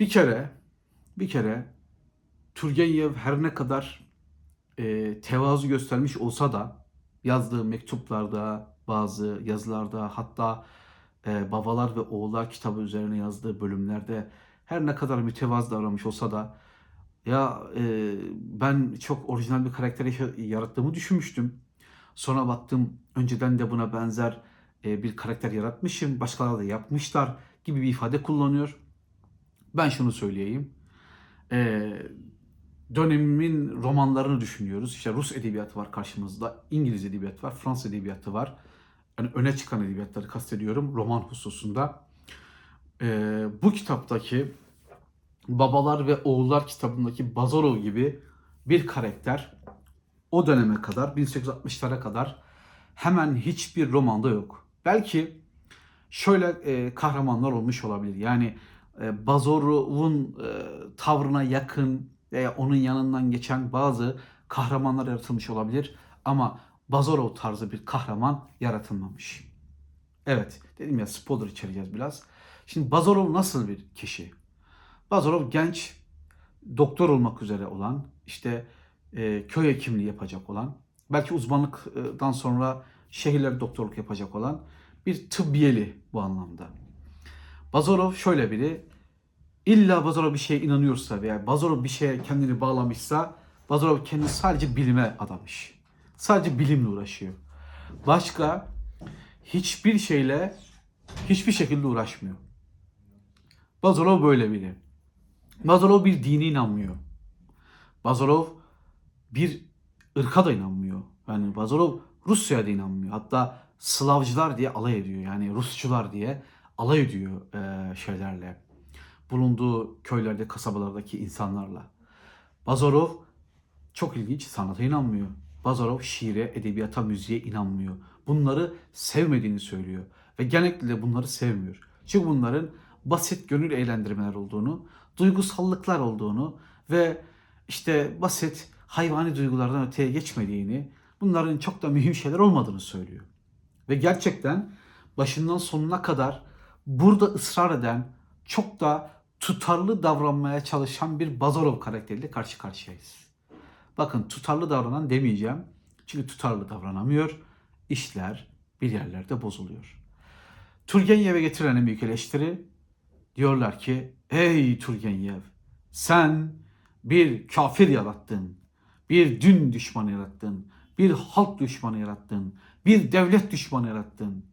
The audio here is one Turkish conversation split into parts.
Bir kere, bir kere Turgenev her ne kadar e, tevazu göstermiş olsa da yazdığı mektuplarda, bazı yazılarda hatta e, Babalar ve Oğullar kitabı üzerine yazdığı bölümlerde her ne kadar mütevazı davranmış olsa da ya e, ben çok orijinal bir karakter yaşa- yarattığımı düşünmüştüm. Sonra baktım önceden de buna benzer e, bir karakter yaratmışım. Başkaları da yapmışlar gibi bir ifade kullanıyor. Ben şunu söyleyeyim. E, dönemin romanlarını düşünüyoruz. İşte Rus edebiyatı var karşımızda, İngiliz edebiyatı var, Fransız edebiyatı var. Yani öne çıkan edebiyatları kastediyorum roman hususunda. E, bu kitaptaki Babalar ve Oğullar kitabındaki Bazarov gibi bir karakter o döneme kadar 1860'lara kadar hemen hiçbir romanda yok. Belki şöyle e, kahramanlar olmuş olabilir. Yani e, Bazarov'un e, tavrına yakın veya onun yanından geçen bazı kahramanlar yaratılmış olabilir ama Bazarov tarzı bir kahraman yaratılmamış. Evet, dedim ya spoiler içereceğiz biraz. Şimdi Bazarov nasıl bir kişi? Bazarov genç, doktor olmak üzere olan, işte e, köy hekimliği yapacak olan, belki uzmanlıktan sonra şehirlerde doktorluk yapacak olan bir tıbbiyeli bu anlamda. Bazarov şöyle biri, illa Bazarov bir şeye inanıyorsa veya Bazarov bir şeye kendini bağlamışsa Bazarov kendini sadece bilime adamış. Sadece bilimle uğraşıyor. Başka hiçbir şeyle hiçbir şekilde uğraşmıyor. Bazarov böyle biri. Bazarov bir dine inanmıyor. Bazarov bir ırka da inanmıyor. Yani Bazarov Rusya'ya da inanmıyor. Hatta Slavcılar diye alay ediyor. Yani Rusçular diye alay ediyor şeylerle. Bulunduğu köylerde, kasabalardaki insanlarla. Bazarov çok ilginç sanata inanmıyor. Bazarov şiire, edebiyata, müziğe inanmıyor. Bunları sevmediğini söylüyor. Ve genellikle bunları sevmiyor. Çünkü bunların basit gönül eğlendirmeler olduğunu, duygusallıklar olduğunu ve işte basit hayvani duygulardan öteye geçmediğini, bunların çok da mühim şeyler olmadığını söylüyor. Ve gerçekten başından sonuna kadar burada ısrar eden, çok da tutarlı davranmaya çalışan bir Bazarov karakteriyle karşı karşıyayız. Bakın tutarlı davranan demeyeceğim. Çünkü tutarlı davranamıyor. İşler bir yerlerde bozuluyor. Turgenev'e getirilen en büyük eleştiri diyorlar ki ey Turgenev sen bir kafir yarattın. Bir din düşmanı yarattın. Bir halk düşmanı yarattın. Bir devlet düşmanı yarattın.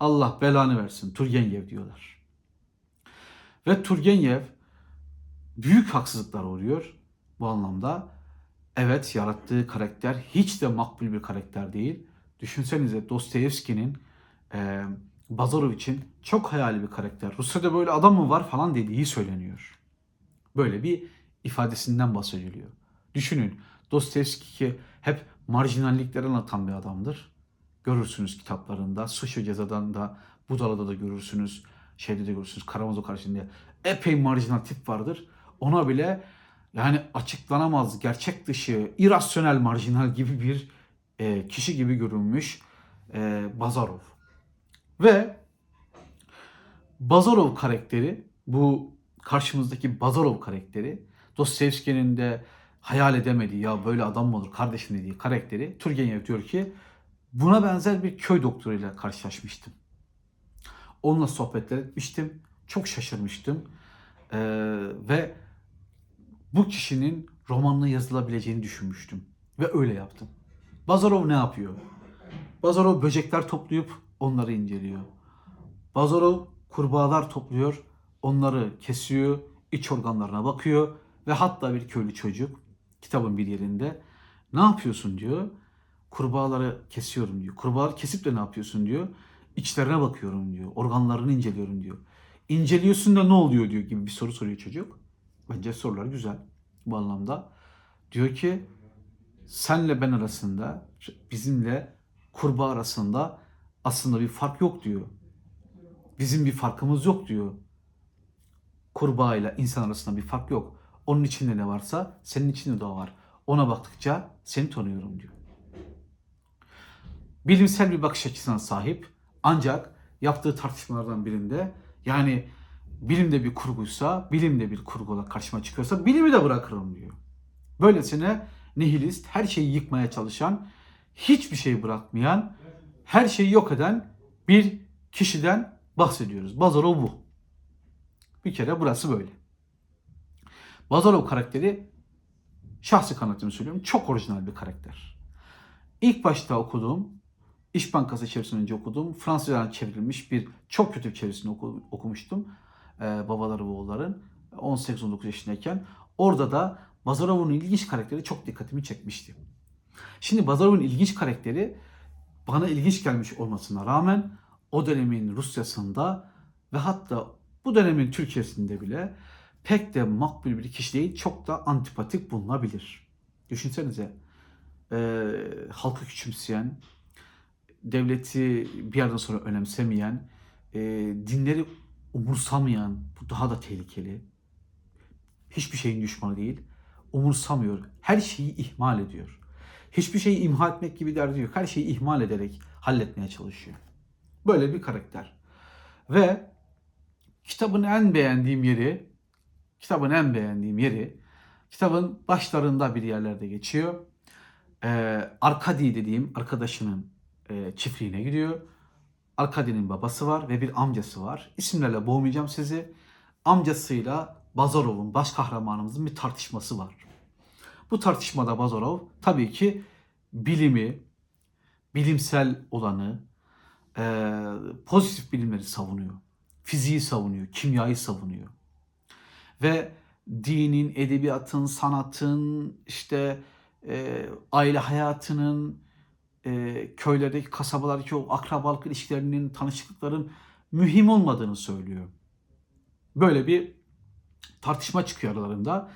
Allah belanı versin Turgenev diyorlar. Ve Turgenev büyük haksızlıklar uğruyor bu anlamda. Evet yarattığı karakter hiç de makbul bir karakter değil. Düşünsenize Dostoyevski'nin e, Bazarov için çok hayali bir karakter. Rusya'da böyle adam mı var falan dediği söyleniyor. Böyle bir ifadesinden bahsediliyor. Düşünün Dostoyevski ki hep marjinallikleri anlatan bir adamdır. Görürsünüz kitaplarında. Suç ve Ceza'dan da Budala'da da görürsünüz. Şeyde de görürsünüz. Karamazov karşısında epey marjinal tip vardır. Ona bile yani açıklanamaz, gerçek dışı, irasyonel marjinal gibi bir e, kişi gibi görünmüş e, Bazarov. Ve Bazarov karakteri, bu karşımızdaki Bazarov karakteri, Dostoyevski'nin de hayal edemediği ya böyle adam mı olur kardeşim dediği karakteri Turgenev diyor ki buna benzer bir köy doktoruyla karşılaşmıştım. Onunla sohbetler etmiştim. Çok şaşırmıştım. Ee, ve bu kişinin romanla yazılabileceğini düşünmüştüm. Ve öyle yaptım. Bazarov ne yapıyor? Bazarov böcekler toplayıp onları inceliyor. Bazarov kurbağalar topluyor, onları kesiyor, iç organlarına bakıyor ve hatta bir köylü çocuk kitabın bir yerinde ne yapıyorsun diyor. Kurbağaları kesiyorum diyor. Kurbağaları kesip de ne yapıyorsun diyor. İçlerine bakıyorum diyor. Organlarını inceliyorum diyor. İnceliyorsun da ne oluyor diyor gibi bir soru soruyor çocuk. Bence sorular güzel bu anlamda. Diyor ki senle ben arasında, bizimle kurbağa arasında aslında bir fark yok diyor. Bizim bir farkımız yok diyor. Kurbağa ile insan arasında bir fark yok. Onun içinde ne varsa senin içinde de var. Ona baktıkça seni tanıyorum diyor. Bilimsel bir bakış açısına sahip ancak yaptığı tartışmalardan birinde yani bilim de bir kurguysa, bilim de bir kurgu olarak karşıma çıkıyorsa bilimi de bırakırım diyor. Böylesine nihilist, her şeyi yıkmaya çalışan, hiçbir şey bırakmayan, her şeyi yok eden bir kişiden bahsediyoruz. Bazarov bu. Bir kere burası böyle. Bazarov karakteri şahsi kanatımı söylüyorum. Çok orijinal bir karakter. İlk başta okuduğum, İş Bankası çevirisini önce okuduğum, Fransızcadan çevrilmiş bir çok kötü bir çevirisini oku- okumuştum. Ee, babaları ve oğulların 18-19 yaşındayken. Orada da Bazarov'un ilginç karakteri çok dikkatimi çekmişti. Şimdi Bazarov'un ilginç karakteri bana ilginç gelmiş olmasına rağmen o dönemin Rusyasında ve hatta bu dönemin Türkiye'sinde bile pek de makbul bir kişi değil, çok da antipatik bulunabilir. Düşünsenize, e, halkı küçümseyen, devleti bir yerden sonra önemsemeyen, e, dinleri umursamayan, bu daha da tehlikeli. Hiçbir şeyin düşmanı değil, umursamıyor, her şeyi ihmal ediyor. Hiçbir şeyi imha etmek gibi derdi yok. Her şeyi ihmal ederek halletmeye çalışıyor. Böyle bir karakter. Ve kitabın en beğendiğim yeri, kitabın en beğendiğim yeri, kitabın başlarında bir yerlerde geçiyor. Ee, Arkadi dediğim arkadaşının e, çiftliğine gidiyor. Arkadi'nin babası var ve bir amcası var. İsimlerle boğmayacağım sizi. Amcasıyla Bazarov'un, baş kahramanımızın bir tartışması var. Bu tartışmada Bazarov tabii ki bilimi, bilimsel olanı, e, pozitif bilimleri savunuyor. Fiziği savunuyor, kimyayı savunuyor. Ve dinin, edebiyatın, sanatın, işte e, aile hayatının, e, köylerdeki, kasabalardaki o akrabalık ilişkilerinin, tanışıklıkların mühim olmadığını söylüyor. Böyle bir tartışma çıkıyor aralarında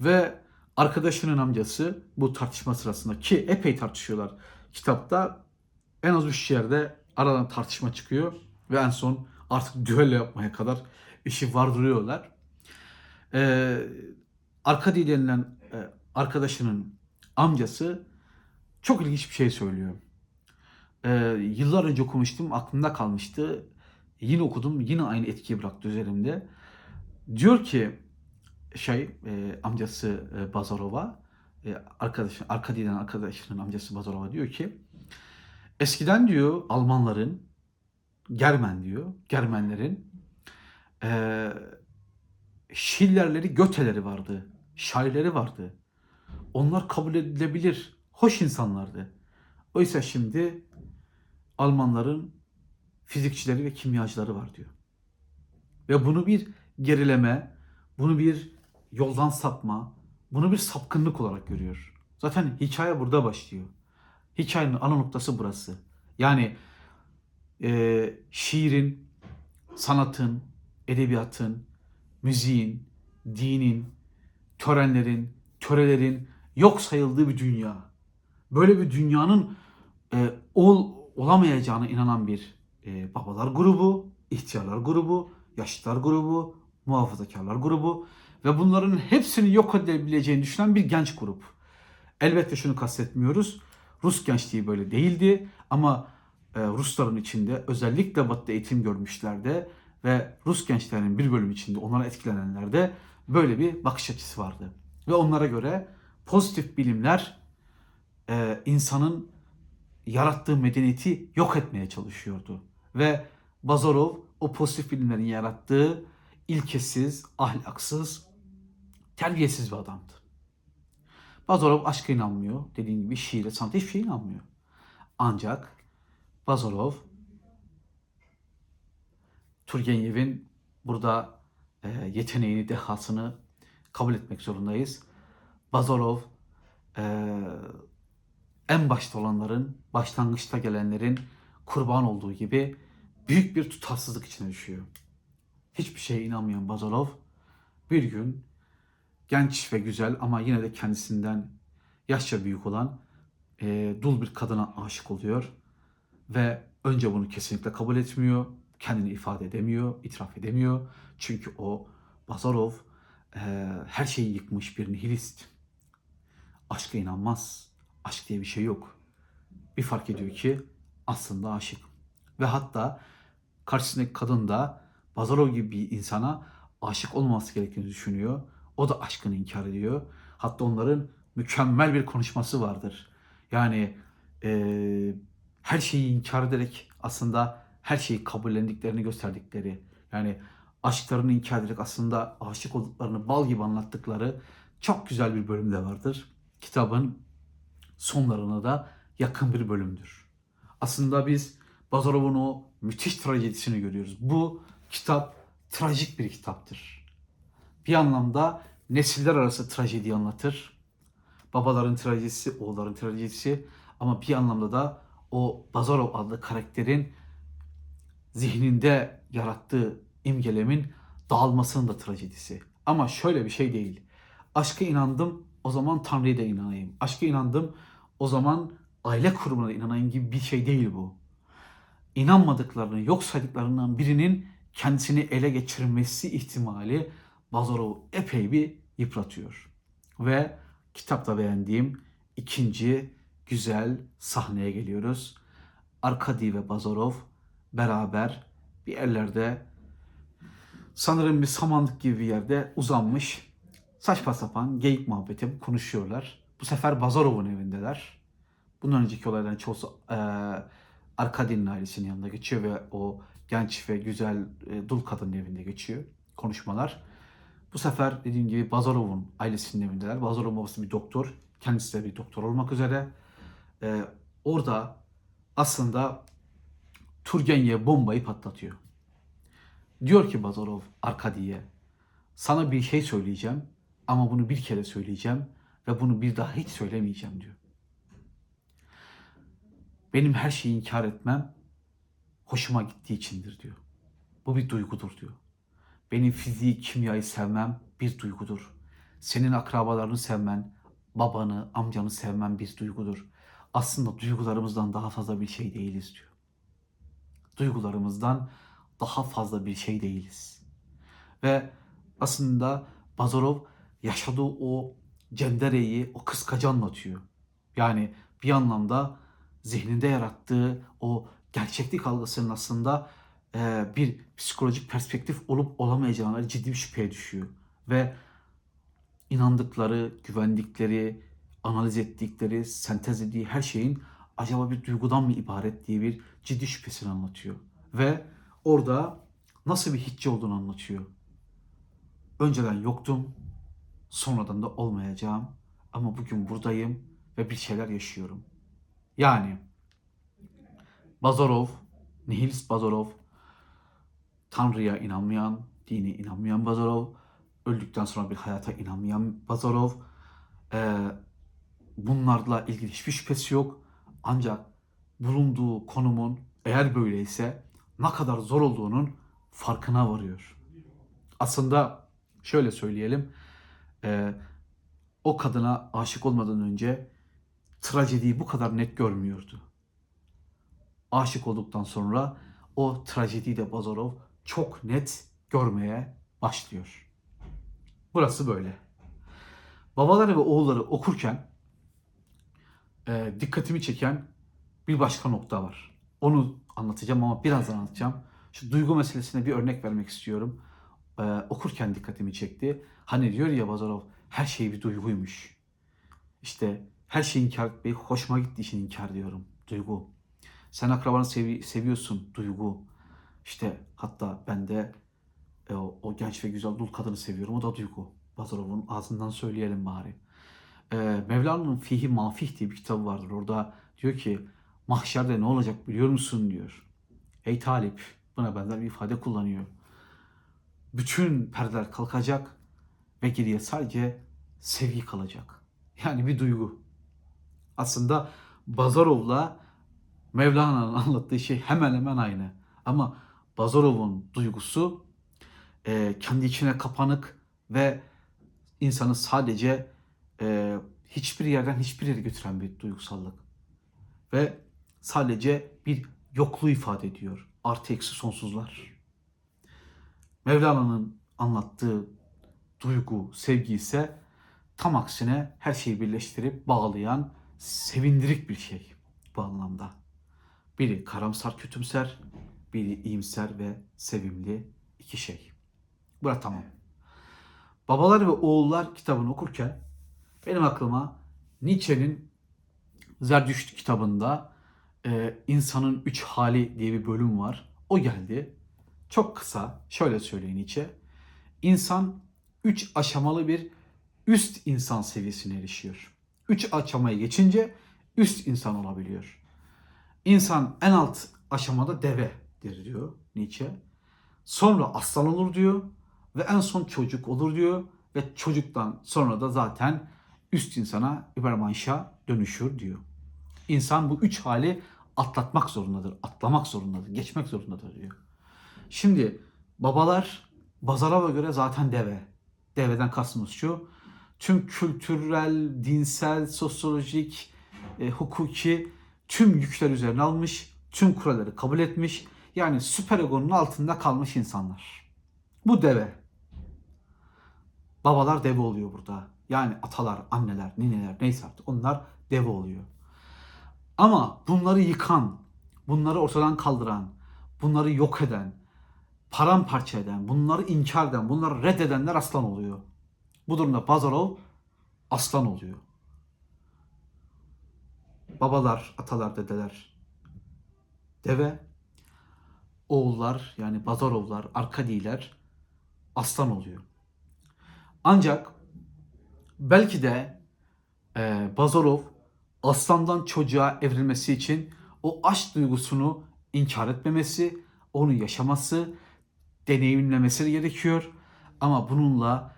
ve arkadaşının amcası bu tartışma sırasında ki epey tartışıyorlar kitapta en az üç yerde aradan tartışma çıkıyor ve en son artık düello yapmaya kadar işi vardırıyorlar. Ee, Arkadi denilen e, arkadaşının amcası çok ilginç bir şey söylüyor. Ee, yıllar önce okumuştum aklımda kalmıştı. Yine okudum yine aynı etkiyi bıraktı üzerimde. Diyor ki şey e, amcası e, Bazarova e, arkadaş Arkadi'den arkadaşının amcası Bazarova diyor ki eskiden diyor Almanların Germen diyor Germenlerin e, Şillerleri Göteleri vardı şairleri vardı onlar kabul edilebilir hoş insanlardı oysa şimdi Almanların fizikçileri ve kimyacıları var diyor ve bunu bir gerileme bunu bir yoldan sapma, bunu bir sapkınlık olarak görüyor. Zaten hikaye burada başlıyor. Hikayenin ana noktası burası. Yani e, şiirin, sanatın, edebiyatın, müziğin, dinin, törenlerin, törelerin yok sayıldığı bir dünya. Böyle bir dünyanın e, ol, olamayacağına inanan bir e, babalar grubu, ihtiyarlar grubu, yaşlılar grubu, muhafazakarlar grubu ve bunların hepsini yok edebileceğini düşünen bir genç grup. Elbette şunu kastetmiyoruz. Rus gençliği böyle değildi ama e, Rusların içinde özellikle Batı'da eğitim görmüşlerde ve Rus gençlerinin bir bölüm içinde onlara etkilenenlerde böyle bir bakış açısı vardı. Ve onlara göre pozitif bilimler e, insanın yarattığı medeniyeti yok etmeye çalışıyordu. Ve Bazarov o pozitif bilimlerin yarattığı ilkesiz, ahlaksız, terbiyesiz bir adamdı. Bazarov aşka inanmıyor. Dediğim gibi şiire, sanata hiçbir şeye inanmıyor. Ancak Bazarov Turgenev'in burada e, yeteneğini, dehasını kabul etmek zorundayız. Bazarov e, en başta olanların, başlangıçta gelenlerin kurban olduğu gibi büyük bir tutarsızlık içine düşüyor. Hiçbir şeye inanmayan Bazarov bir gün genç ve güzel ama yine de kendisinden yaşça büyük olan e, dul bir kadına aşık oluyor ve önce bunu kesinlikle kabul etmiyor, kendini ifade edemiyor, itiraf edemiyor. Çünkü o Bazarov e, her şeyi yıkmış bir nihilist. Aşka inanmaz. Aşk diye bir şey yok. Bir fark ediyor ki aslında aşık. Ve hatta karşısındaki kadın da Bazarov gibi bir insana aşık olmaması gerektiğini düşünüyor. O da aşkını inkar ediyor. Hatta onların mükemmel bir konuşması vardır. Yani eee, her şeyi inkar ederek aslında her şeyi kabullendiklerini gösterdikleri. Yani aşklarını inkar ederek aslında aşık olduklarını bal gibi anlattıkları çok güzel bir bölüm de vardır. Kitabın sonlarına da yakın bir bölümdür. Aslında biz Bazarov'un o müthiş trajedisini görüyoruz. Bu kitap trajik bir kitaptır. Bir anlamda nesiller arası trajedi anlatır. Babaların trajedisi, oğulların trajedisi ama bir anlamda da o Bazarov adlı karakterin zihninde yarattığı imgelemin dağılmasının da trajedisi. Ama şöyle bir şey değil. Aşka inandım, o zaman Tanrı'ya da inanayım. Aşka inandım, o zaman aile kurumuna da inanayım gibi bir şey değil bu. İnanmadıklarını, yok saydıklarından birinin kendisini ele geçirmesi ihtimali Bazarov'u epey bir yıpratıyor. Ve kitapta beğendiğim ikinci güzel sahneye geliyoruz. Arkadi ve Bazarov beraber bir yerlerde sanırım bir samanlık gibi bir yerde uzanmış saçma sapan geyik muhabbeti konuşuyorlar. Bu sefer Bazarov'un evindeler. Bundan önceki olayların çoğusu eee Arkadi'nin ailesinin yanında geçiyor ve o genç ve güzel e, dul kadının evinde geçiyor konuşmalar. Bu sefer dediğim gibi Bazarov'un ailesinin evindeler. Bazarov'un babası bir doktor. Kendisi de bir doktor olmak üzere. Ee, orada aslında Turgenev bombayı patlatıyor. Diyor ki Bazarov Arkadi'ye sana bir şey söyleyeceğim ama bunu bir kere söyleyeceğim ve bunu bir daha hiç söylemeyeceğim diyor. Benim her şeyi inkar etmem hoşuma gittiği içindir diyor. Bu bir duygudur diyor. Benim fiziği, kimyayı sevmem bir duygudur. Senin akrabalarını sevmen, babanı, amcanı sevmen bir duygudur. Aslında duygularımızdan daha fazla bir şey değiliz diyor. Duygularımızdan daha fazla bir şey değiliz. Ve aslında Bazarov yaşadığı o cendereyi, o kıskacı anlatıyor. Yani bir anlamda zihninde yarattığı o gerçeklik algısının aslında e, bir psikolojik perspektif olup olamayacağına ciddi bir şüpheye düşüyor. Ve inandıkları, güvendikleri, analiz ettikleri, sentez ettiği her şeyin acaba bir duygudan mı ibaret diye bir ciddi şüphesini anlatıyor. Ve orada nasıl bir hiççi olduğunu anlatıyor. Önceden yoktum, sonradan da olmayacağım ama bugün buradayım ve bir şeyler yaşıyorum. Yani Bazarov, nihilist Bazarov, Tanrı'ya inanmayan, dine inanmayan Bazarov, öldükten sonra bir hayata inanmayan Bazarov, eee, bunlarla ilgili hiçbir şüphesi yok. Ancak bulunduğu konumun eğer böyleyse ne kadar zor olduğunun farkına varıyor. Aslında şöyle söyleyelim, eee, o kadına aşık olmadan önce trajediyi bu kadar net görmüyordu. Aşık olduktan sonra o trajediyi de Bazarov çok net görmeye başlıyor. Burası böyle. Babaları ve oğulları okurken e, dikkatimi çeken bir başka nokta var. Onu anlatacağım ama birazdan anlatacağım. Şu duygu meselesine bir örnek vermek istiyorum. E, okurken dikkatimi çekti. Hani diyor ya Bazarov her şey bir duyguymuş. İşte her şeyi inkar etmeyi hoşuma gittiği için inkar diyorum. Duygu. Sen akrabanı sevi- seviyorsun. Duygu. İşte hatta ben de e, o, o genç ve güzel dul kadını seviyorum. O da duygu. Bazarov'un ağzından söyleyelim bari. E, Mevlana'nın Fihi Mafih diye bir kitabı vardır. Orada diyor ki mahşerde ne olacak biliyor musun diyor. Ey talip buna benzer bir ifade kullanıyor. Bütün perdeler kalkacak ve geriye sadece sevgi kalacak. Yani bir duygu. Aslında Bazarov'la Mevlana'nın anlattığı şey hemen hemen aynı. Ama Bazarov'un duygusu e, kendi içine kapanık ve insanı sadece e, hiçbir yerden hiçbir yere götüren bir duygusallık. Ve sadece bir yokluğu ifade ediyor. Artı eksi sonsuzlar. Mevlana'nın anlattığı duygu, sevgi ise tam aksine her şeyi birleştirip bağlayan sevindirik bir şey bu anlamda. Biri karamsar, kötümser, biri iyimser ve sevimli iki şey. Bura tamam. Babalar ve Oğullar kitabını okurken benim aklıma Nietzsche'nin Zerdüşt kitabında e, insanın üç hali diye bir bölüm var. O geldi. Çok kısa. Şöyle söyleyin Nietzsche. İnsan üç aşamalı bir üst insan seviyesine erişiyor. Üç aşamayı geçince üst insan olabiliyor. İnsan en alt aşamada devedir diyor Nietzsche. Sonra aslan olur diyor ve en son çocuk olur diyor ve çocuktan sonra da zaten üst insana İbrahmanşa dönüşür diyor. İnsan bu üç hali atlatmak zorundadır, atlamak zorundadır, geçmek zorundadır diyor. Şimdi babalar Bazarova göre zaten deve. Deveden kastımız şu. Tüm kültürel, dinsel, sosyolojik, e, hukuki tüm yükler üzerine almış, tüm kuralları kabul etmiş. Yani süper egonun altında kalmış insanlar. Bu deve. Babalar deve oluyor burada. Yani atalar, anneler, nineler neyse artık onlar deve oluyor. Ama bunları yıkan, bunları ortadan kaldıran, bunları yok eden, paramparça eden, bunları inkar eden, bunları reddedenler aslan oluyor. Bu durumda Bazarov aslan oluyor. Babalar, atalar, dedeler deve, oğullar yani Bazarovlar, Arkadiler aslan oluyor. Ancak belki de e, Bazarov aslandan çocuğa evrilmesi için o aşk duygusunu inkar etmemesi, onu yaşaması, deneyimlemesi gerekiyor. Ama bununla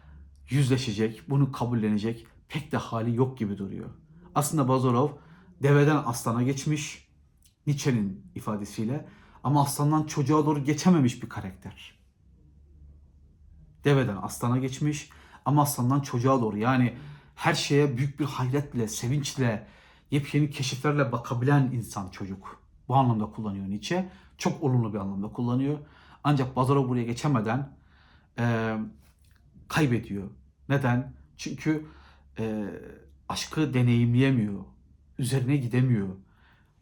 yüzleşecek, bunu kabullenecek pek de hali yok gibi duruyor. Aslında Bazarov deveden aslana geçmiş, Nietzsche'nin ifadesiyle ama aslandan çocuğa doğru geçememiş bir karakter. Deveden aslana geçmiş ama aslandan çocuğa doğru yani her şeye büyük bir hayretle, sevinçle, yepyeni keşiflerle bakabilen insan çocuk. Bu anlamda kullanıyor Nietzsche. Çok olumlu bir anlamda kullanıyor. Ancak Bazarov buraya geçemeden e, kaybediyor. Neden? Çünkü e, aşkı deneyimleyemiyor. Üzerine gidemiyor.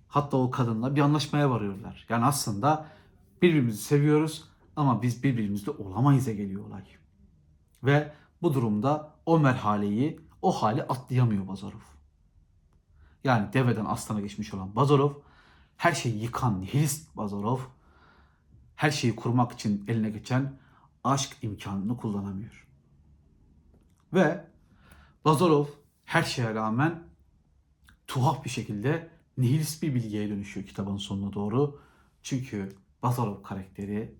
Hatta o kadınla bir anlaşmaya varıyorlar. Yani aslında birbirimizi seviyoruz ama biz birbirimizle olamayız'a geliyor olay. Ve bu durumda o merhaleyi, o hali atlayamıyor Bazarov. Yani deveden aslana geçmiş olan Bazarov, her şeyi yıkan nihilist Bazarov, her şeyi kurmak için eline geçen aşk imkanını kullanamıyor. Ve Bazarov her şeye rağmen tuhaf bir şekilde nihilist bir bilgiye dönüşüyor kitabın sonuna doğru. Çünkü Bazarov karakteri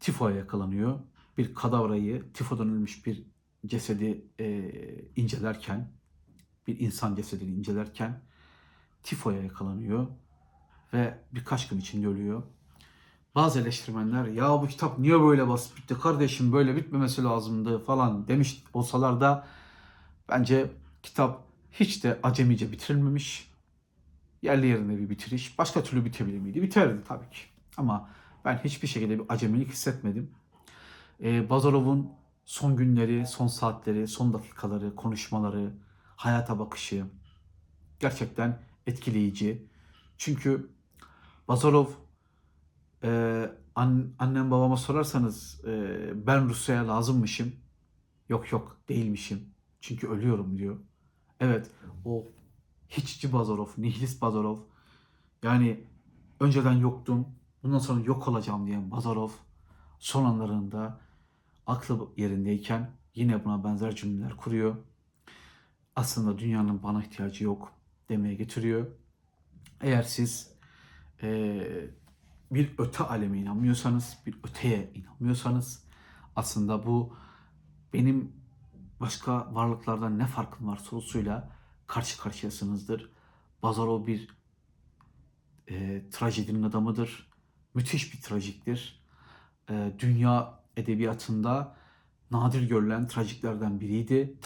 tifoya yakalanıyor. Bir kadavrayı, tifodan ölmüş bir cesedi e, incelerken, bir insan cesedini incelerken tifoya yakalanıyor ve birkaç gün içinde ölüyor. Bazı eleştirmenler ya bu kitap niye böyle basit bitti kardeşim böyle bitmemesi lazımdı falan demiş olsalar da bence kitap hiç de acemice bitirilmemiş. Yerli yerine bir bitiriş. Başka türlü bitebilir miydi? Biterdi tabii ki. Ama ben hiçbir şekilde bir acemilik hissetmedim. Ee, Bazarov'un son günleri, son saatleri, son dakikaları, konuşmaları, hayata bakışı gerçekten etkileyici. Çünkü Bazarov e, an, annem babama sorarsanız e, ben Rusya'ya lazımmışım. Yok yok değilmişim. Çünkü ölüyorum diyor. Evet o hiççi Bazarov, nihilist Bazarov. Yani önceden yoktum. Bundan sonra yok olacağım diyen Bazarov son anlarında aklı yerindeyken yine buna benzer cümleler kuruyor. Aslında dünyanın bana ihtiyacı yok demeye getiriyor. Eğer siz eee, bir öte aleme inanmıyorsanız, bir öteye inanmıyorsanız aslında bu benim başka varlıklardan ne farkım var sorusuyla karşı karşıyasınızdır. Bazarov bir e, trajedinin adamıdır. Müthiş bir trajiktir. E, dünya edebiyatında nadir görülen trajiklerden biriydi.